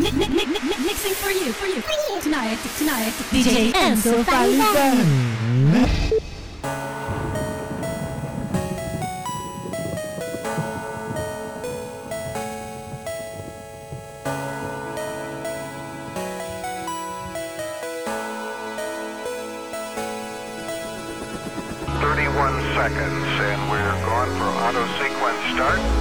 Mixing for you, for you, for you. Tonight, tonight. DJ Enzo Thirty-one seconds, and we're going for auto sequence start.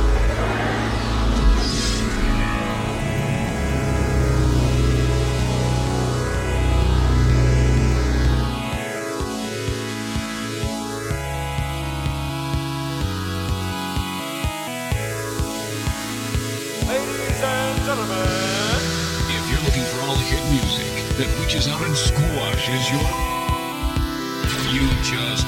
Reaches out and squashes your. You just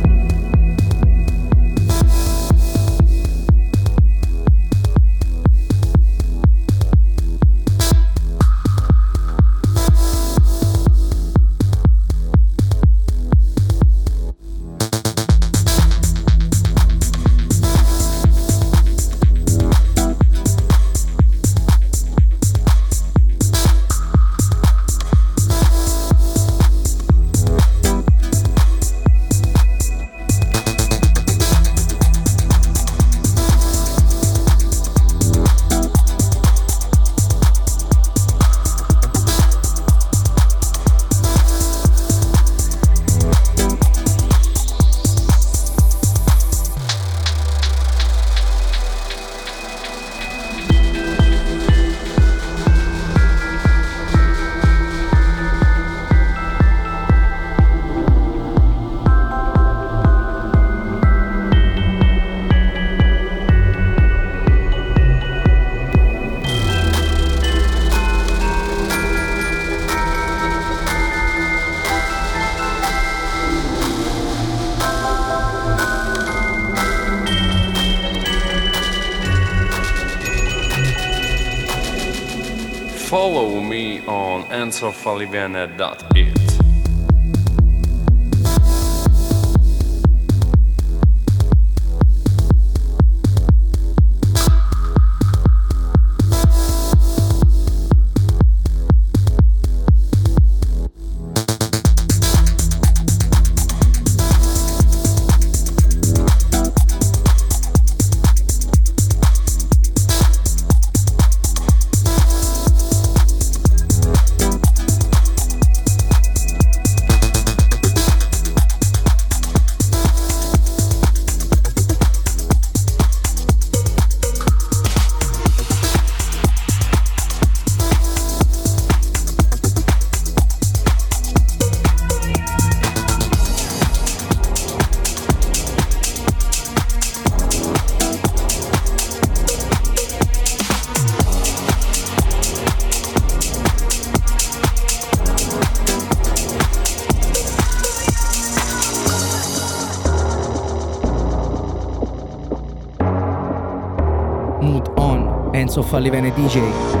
on enzofalivene.it. Enzo Falivene DJ.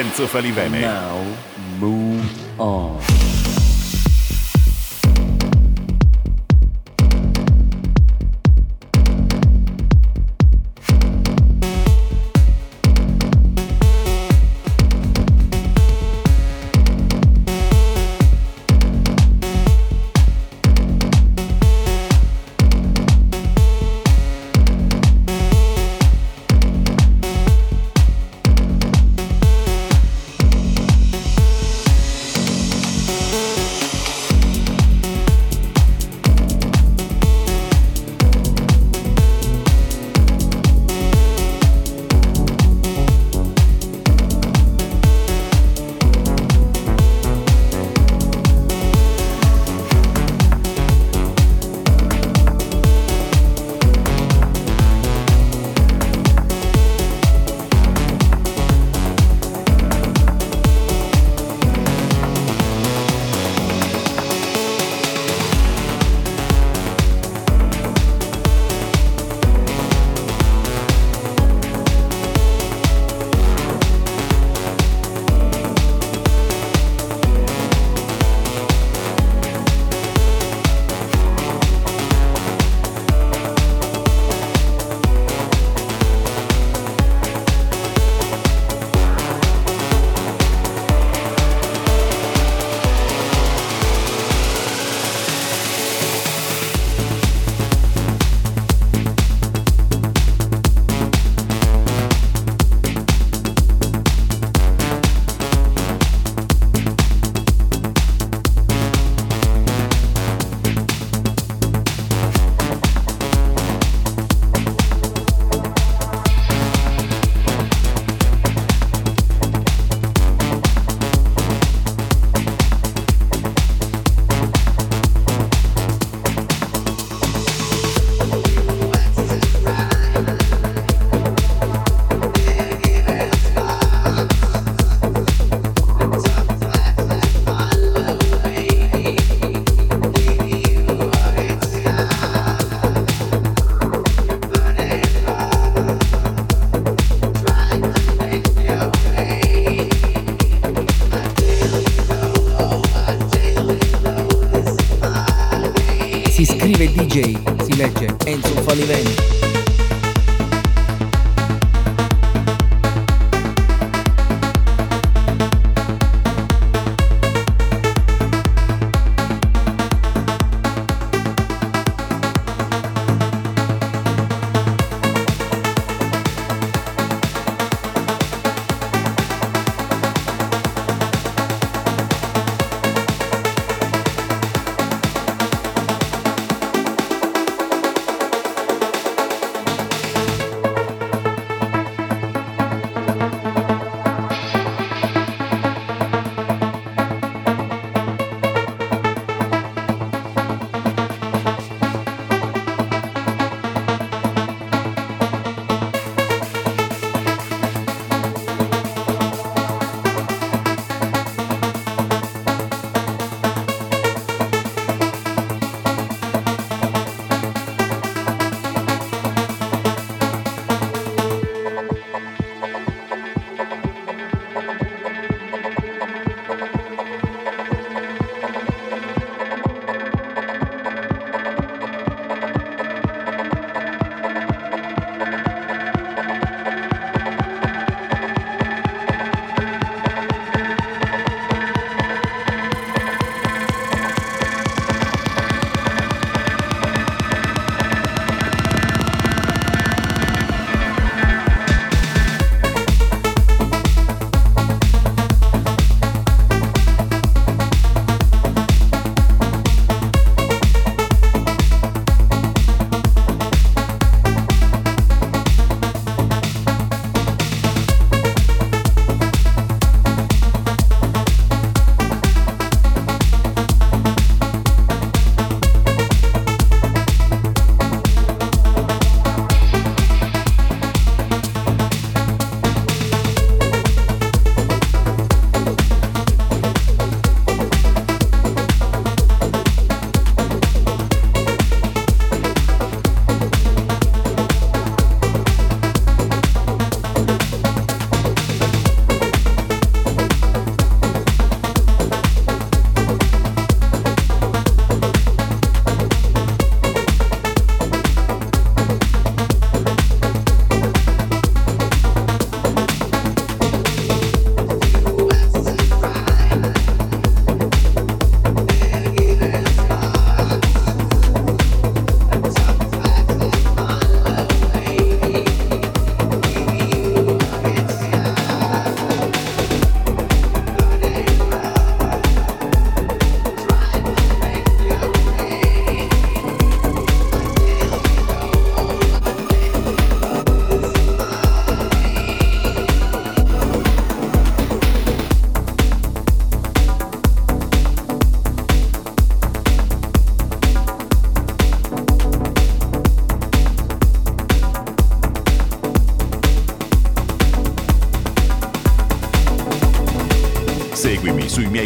Enzo Falivene. Now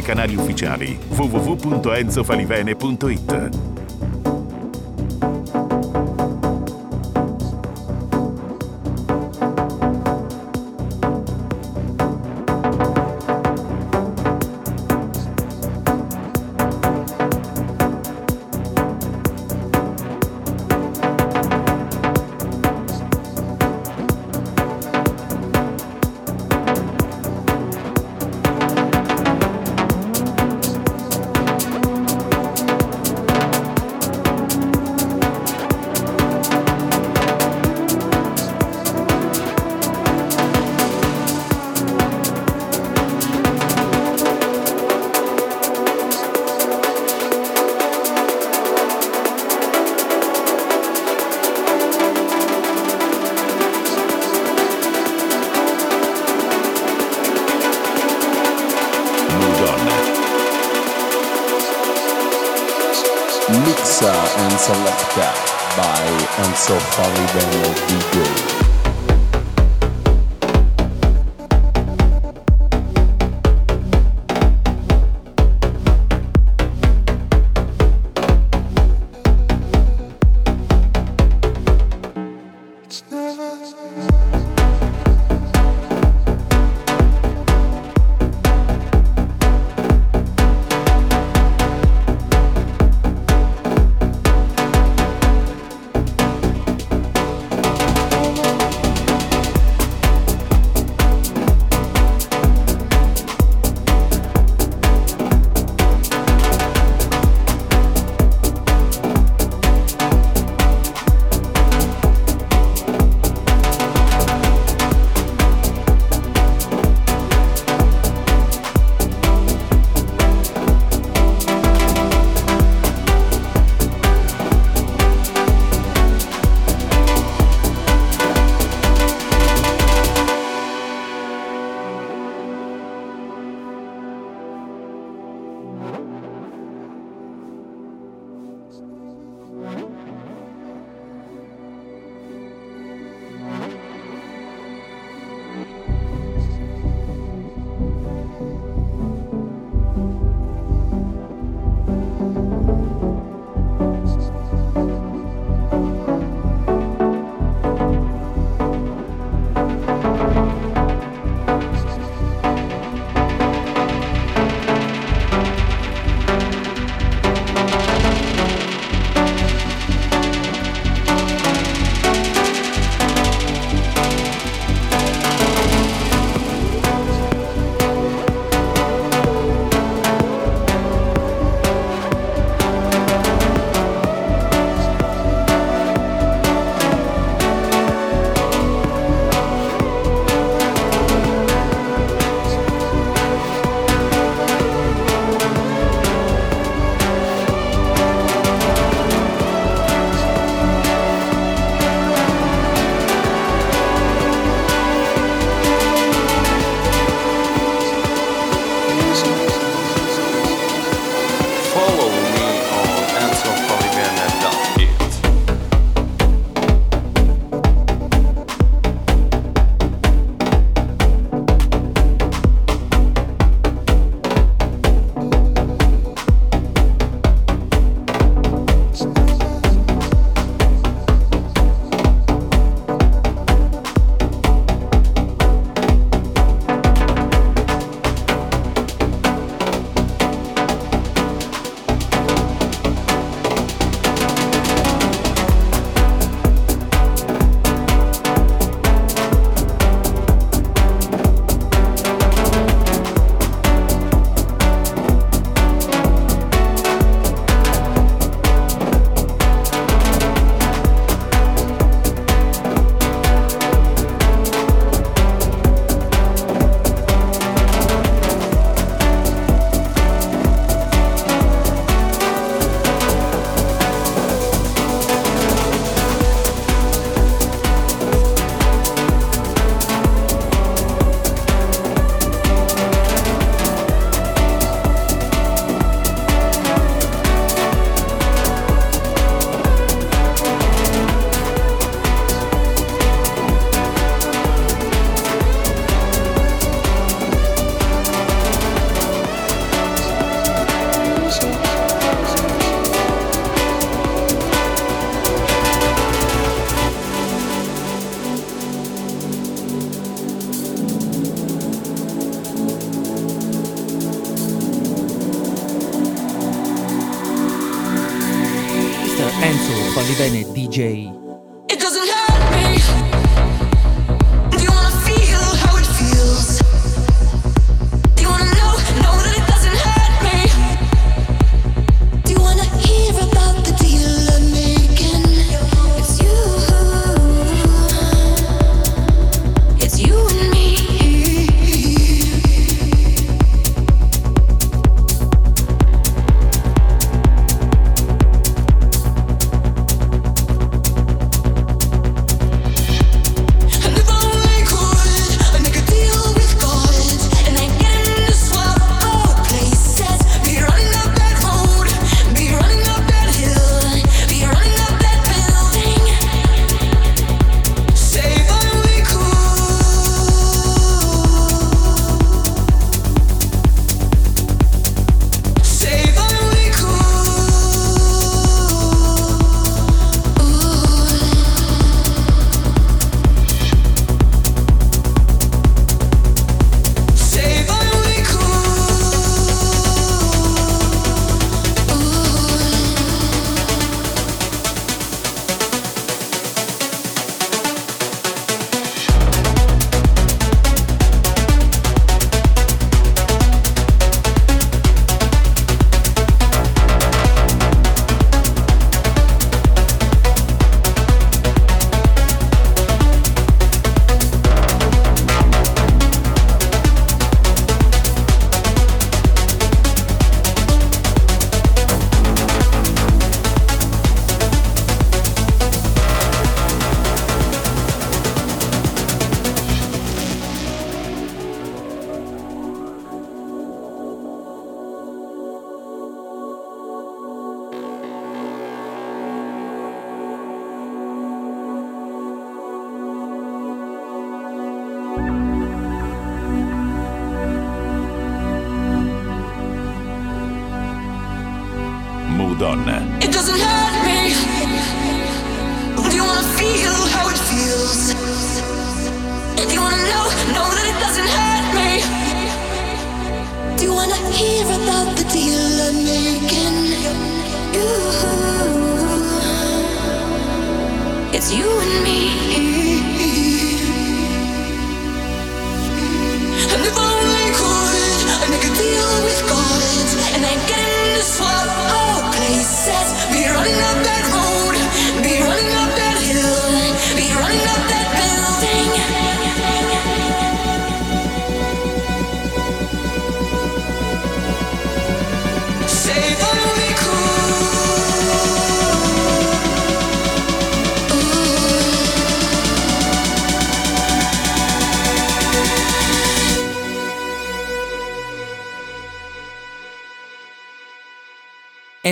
canali ufficiali www.enzofalivene.it And select that by Daniel DJ. Falivene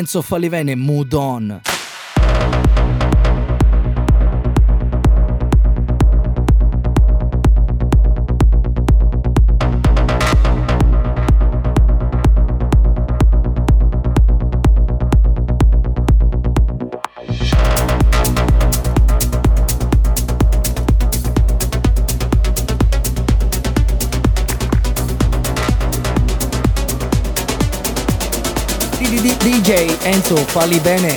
Enzo Falivene Mood On. Enzo Falli Bene.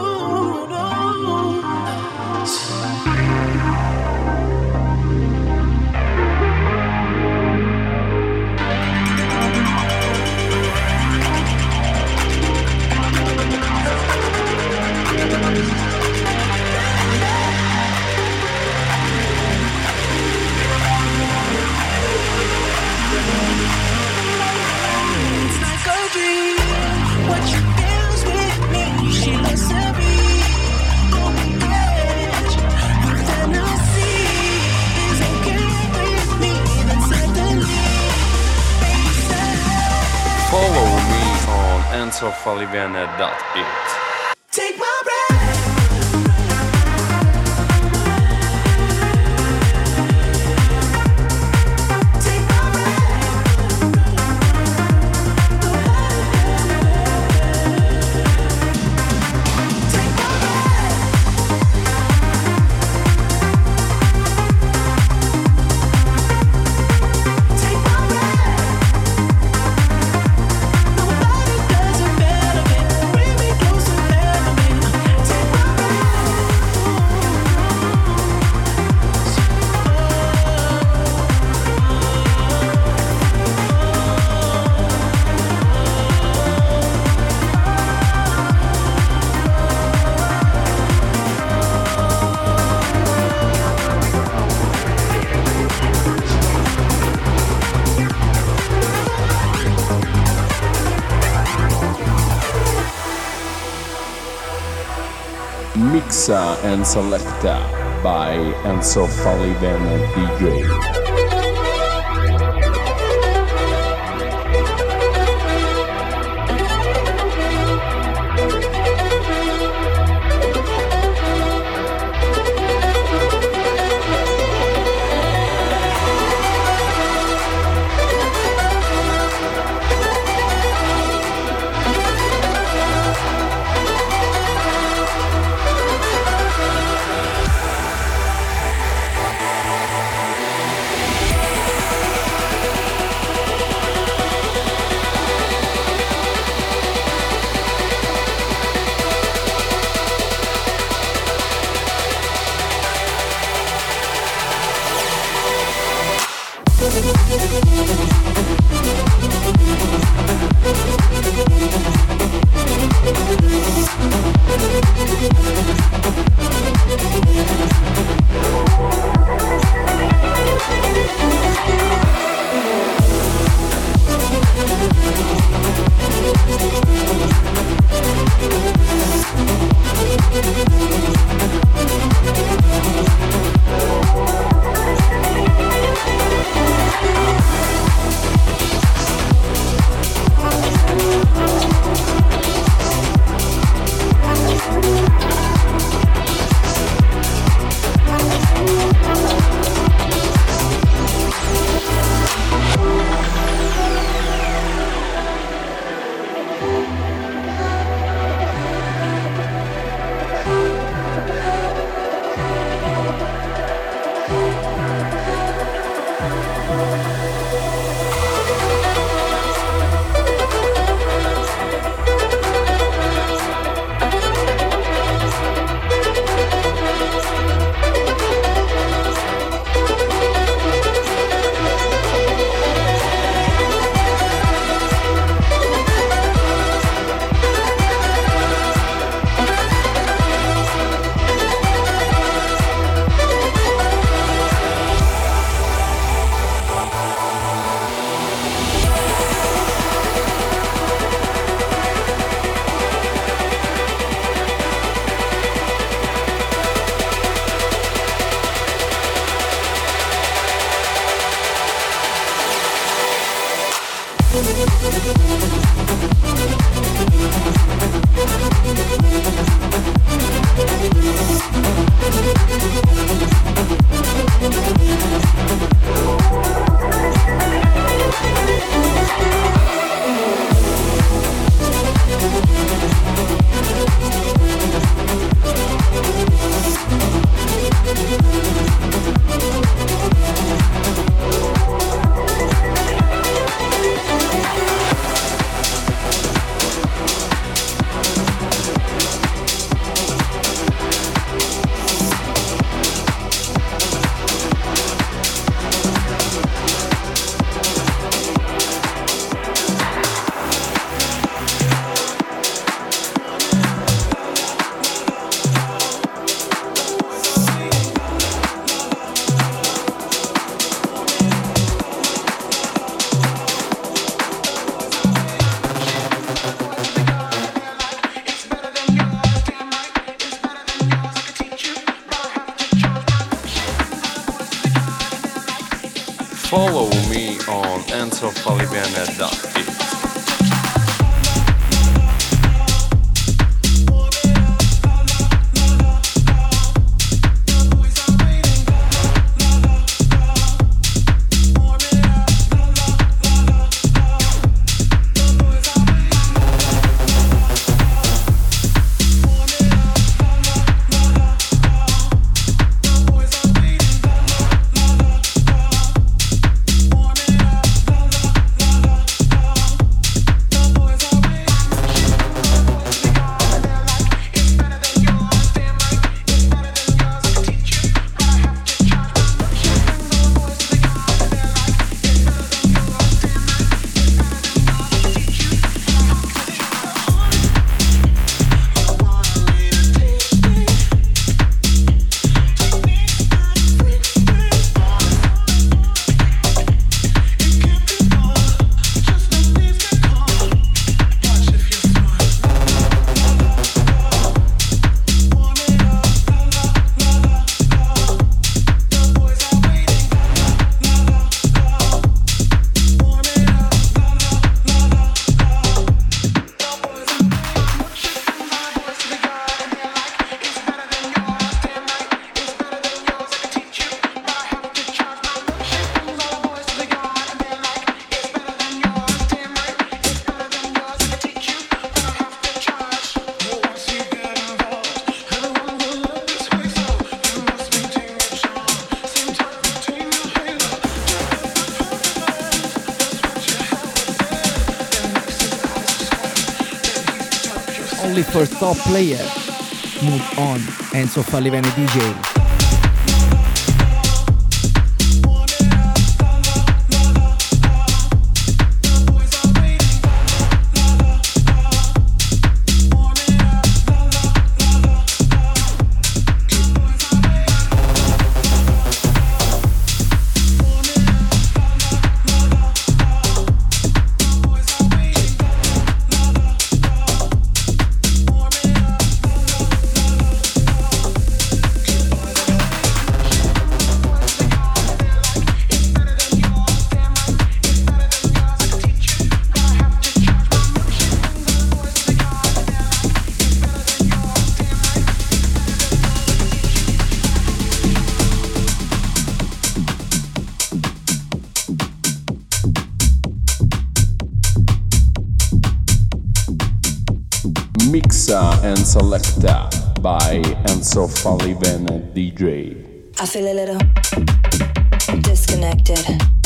probably it. and Selecta by Enzo Falivene DJ. player, move on, and so any DJ. and Selecta by Enzo Falivene DJ. I feel a little disconnected.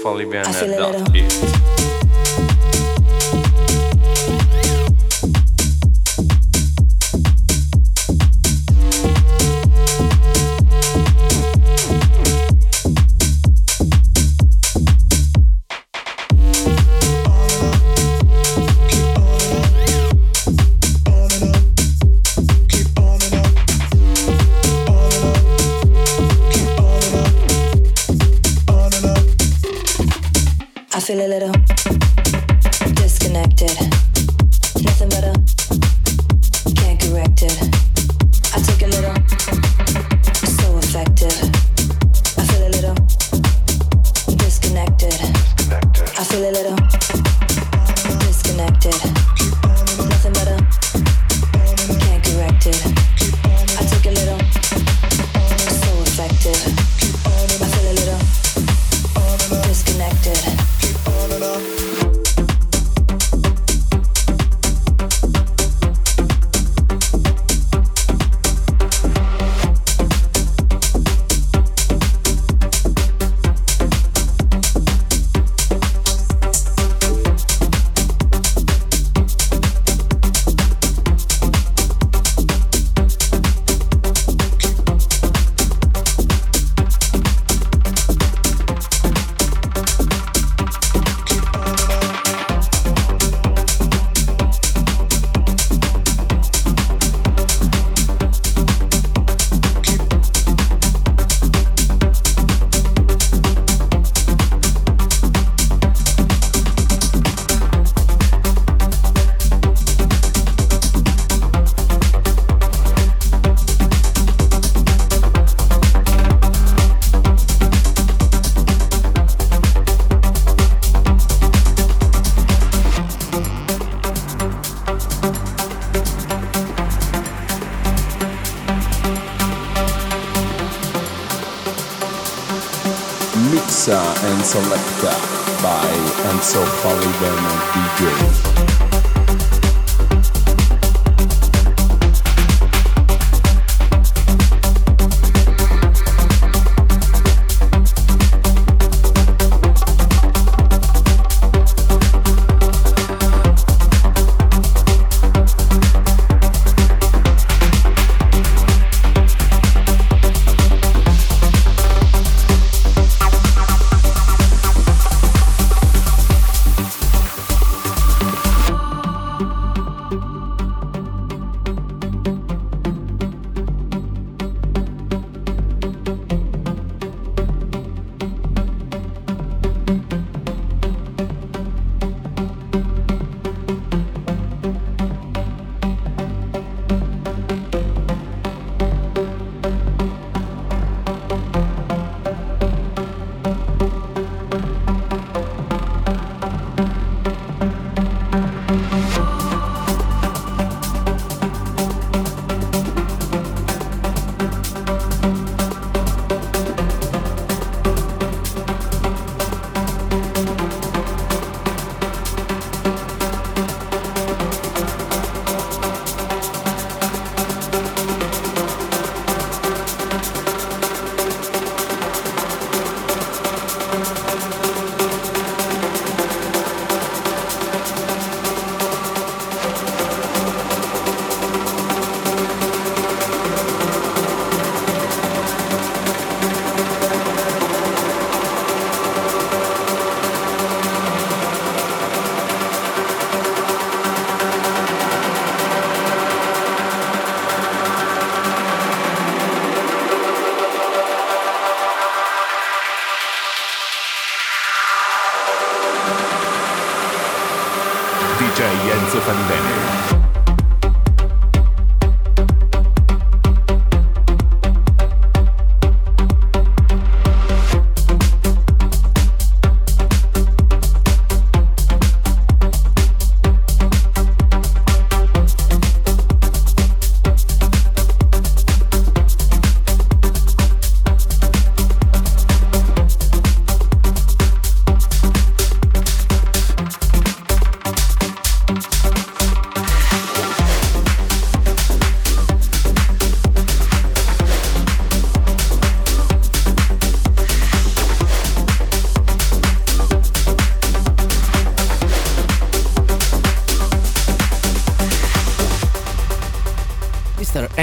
Enzo Falivene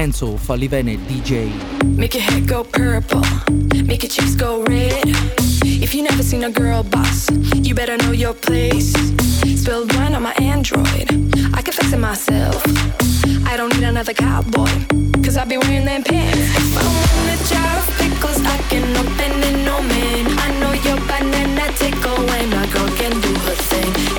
Lorenzo falì DJ. Make your head go purple, make your cheeks go red. If you never seen a girl boss, you better know your place. Spilled wine on my Android, I can fix it myself. I don't need another cowboy, cause I'll be wearing them pants. If I want a jar of pickles, I can open it, no man. I know your banana tickle when my girl can do her thing.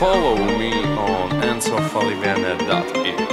follow me on answerfoliviana.eu.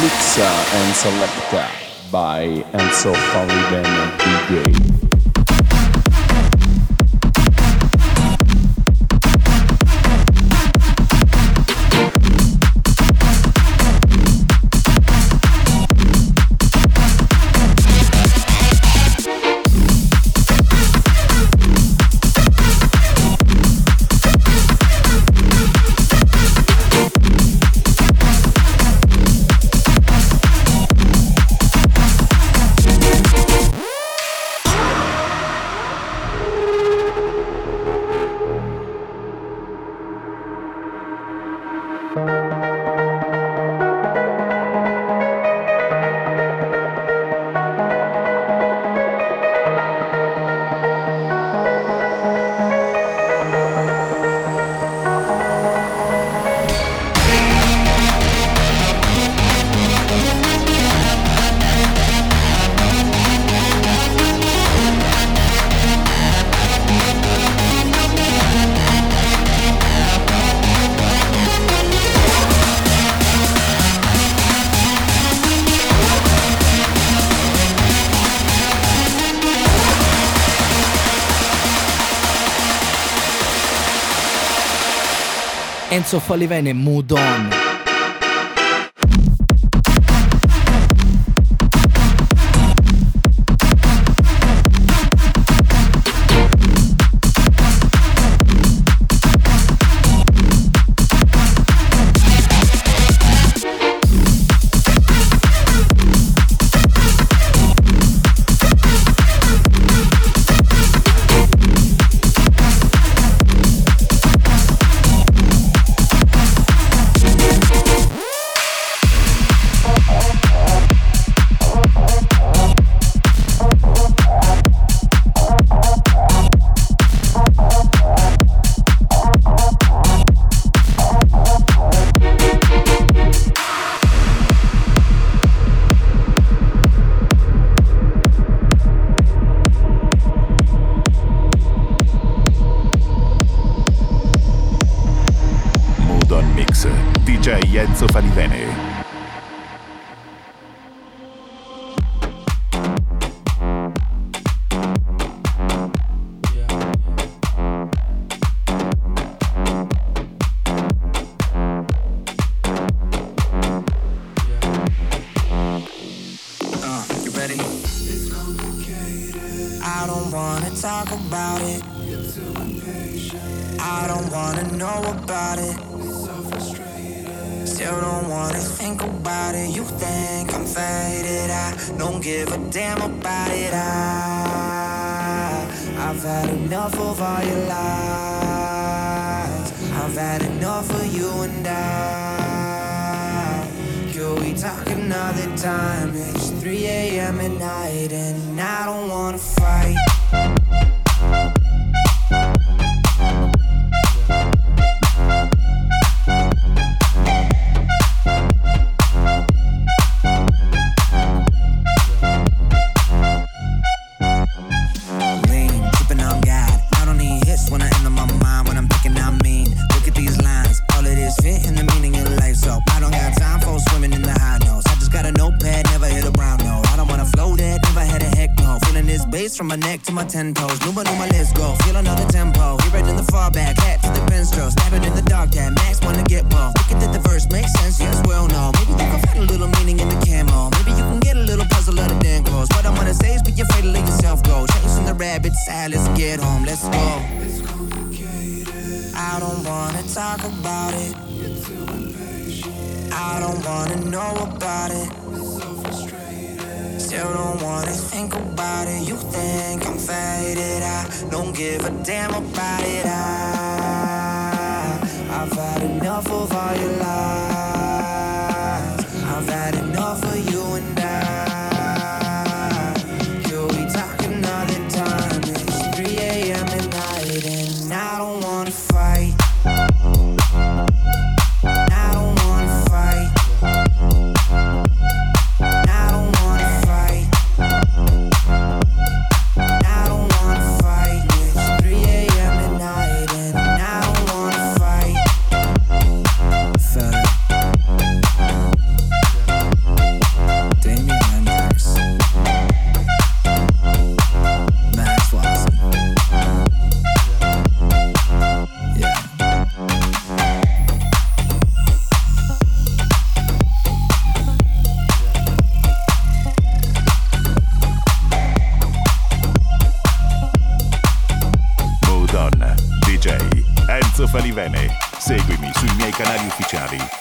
Mixer and Selector by Enzo Falivene DJ. Lorenzo Falivene, Mood mudon. To my ten toes. Numa, numa, let's go. Feel another tempo. Hear it in the far back, hat to the pen stroke. Stabbing in the dark, that max wanna get more. At the verse makes sense, yes, well, no. Maybe you can find a little meaning in the camo. Maybe you can get a little puzzle out of the damn. What I wanna say is be afraid to let yourself go. Chasing the rabbit side, let's get home, let's go. It's complicated. I don't wanna talk about it. You're too impatient. I don't wanna know about it. Still don't wanna think about it. You think I'm faded. I don't give a damn about it. I, I've had enough of all your lies.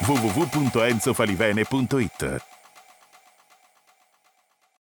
www.enzofalivene.it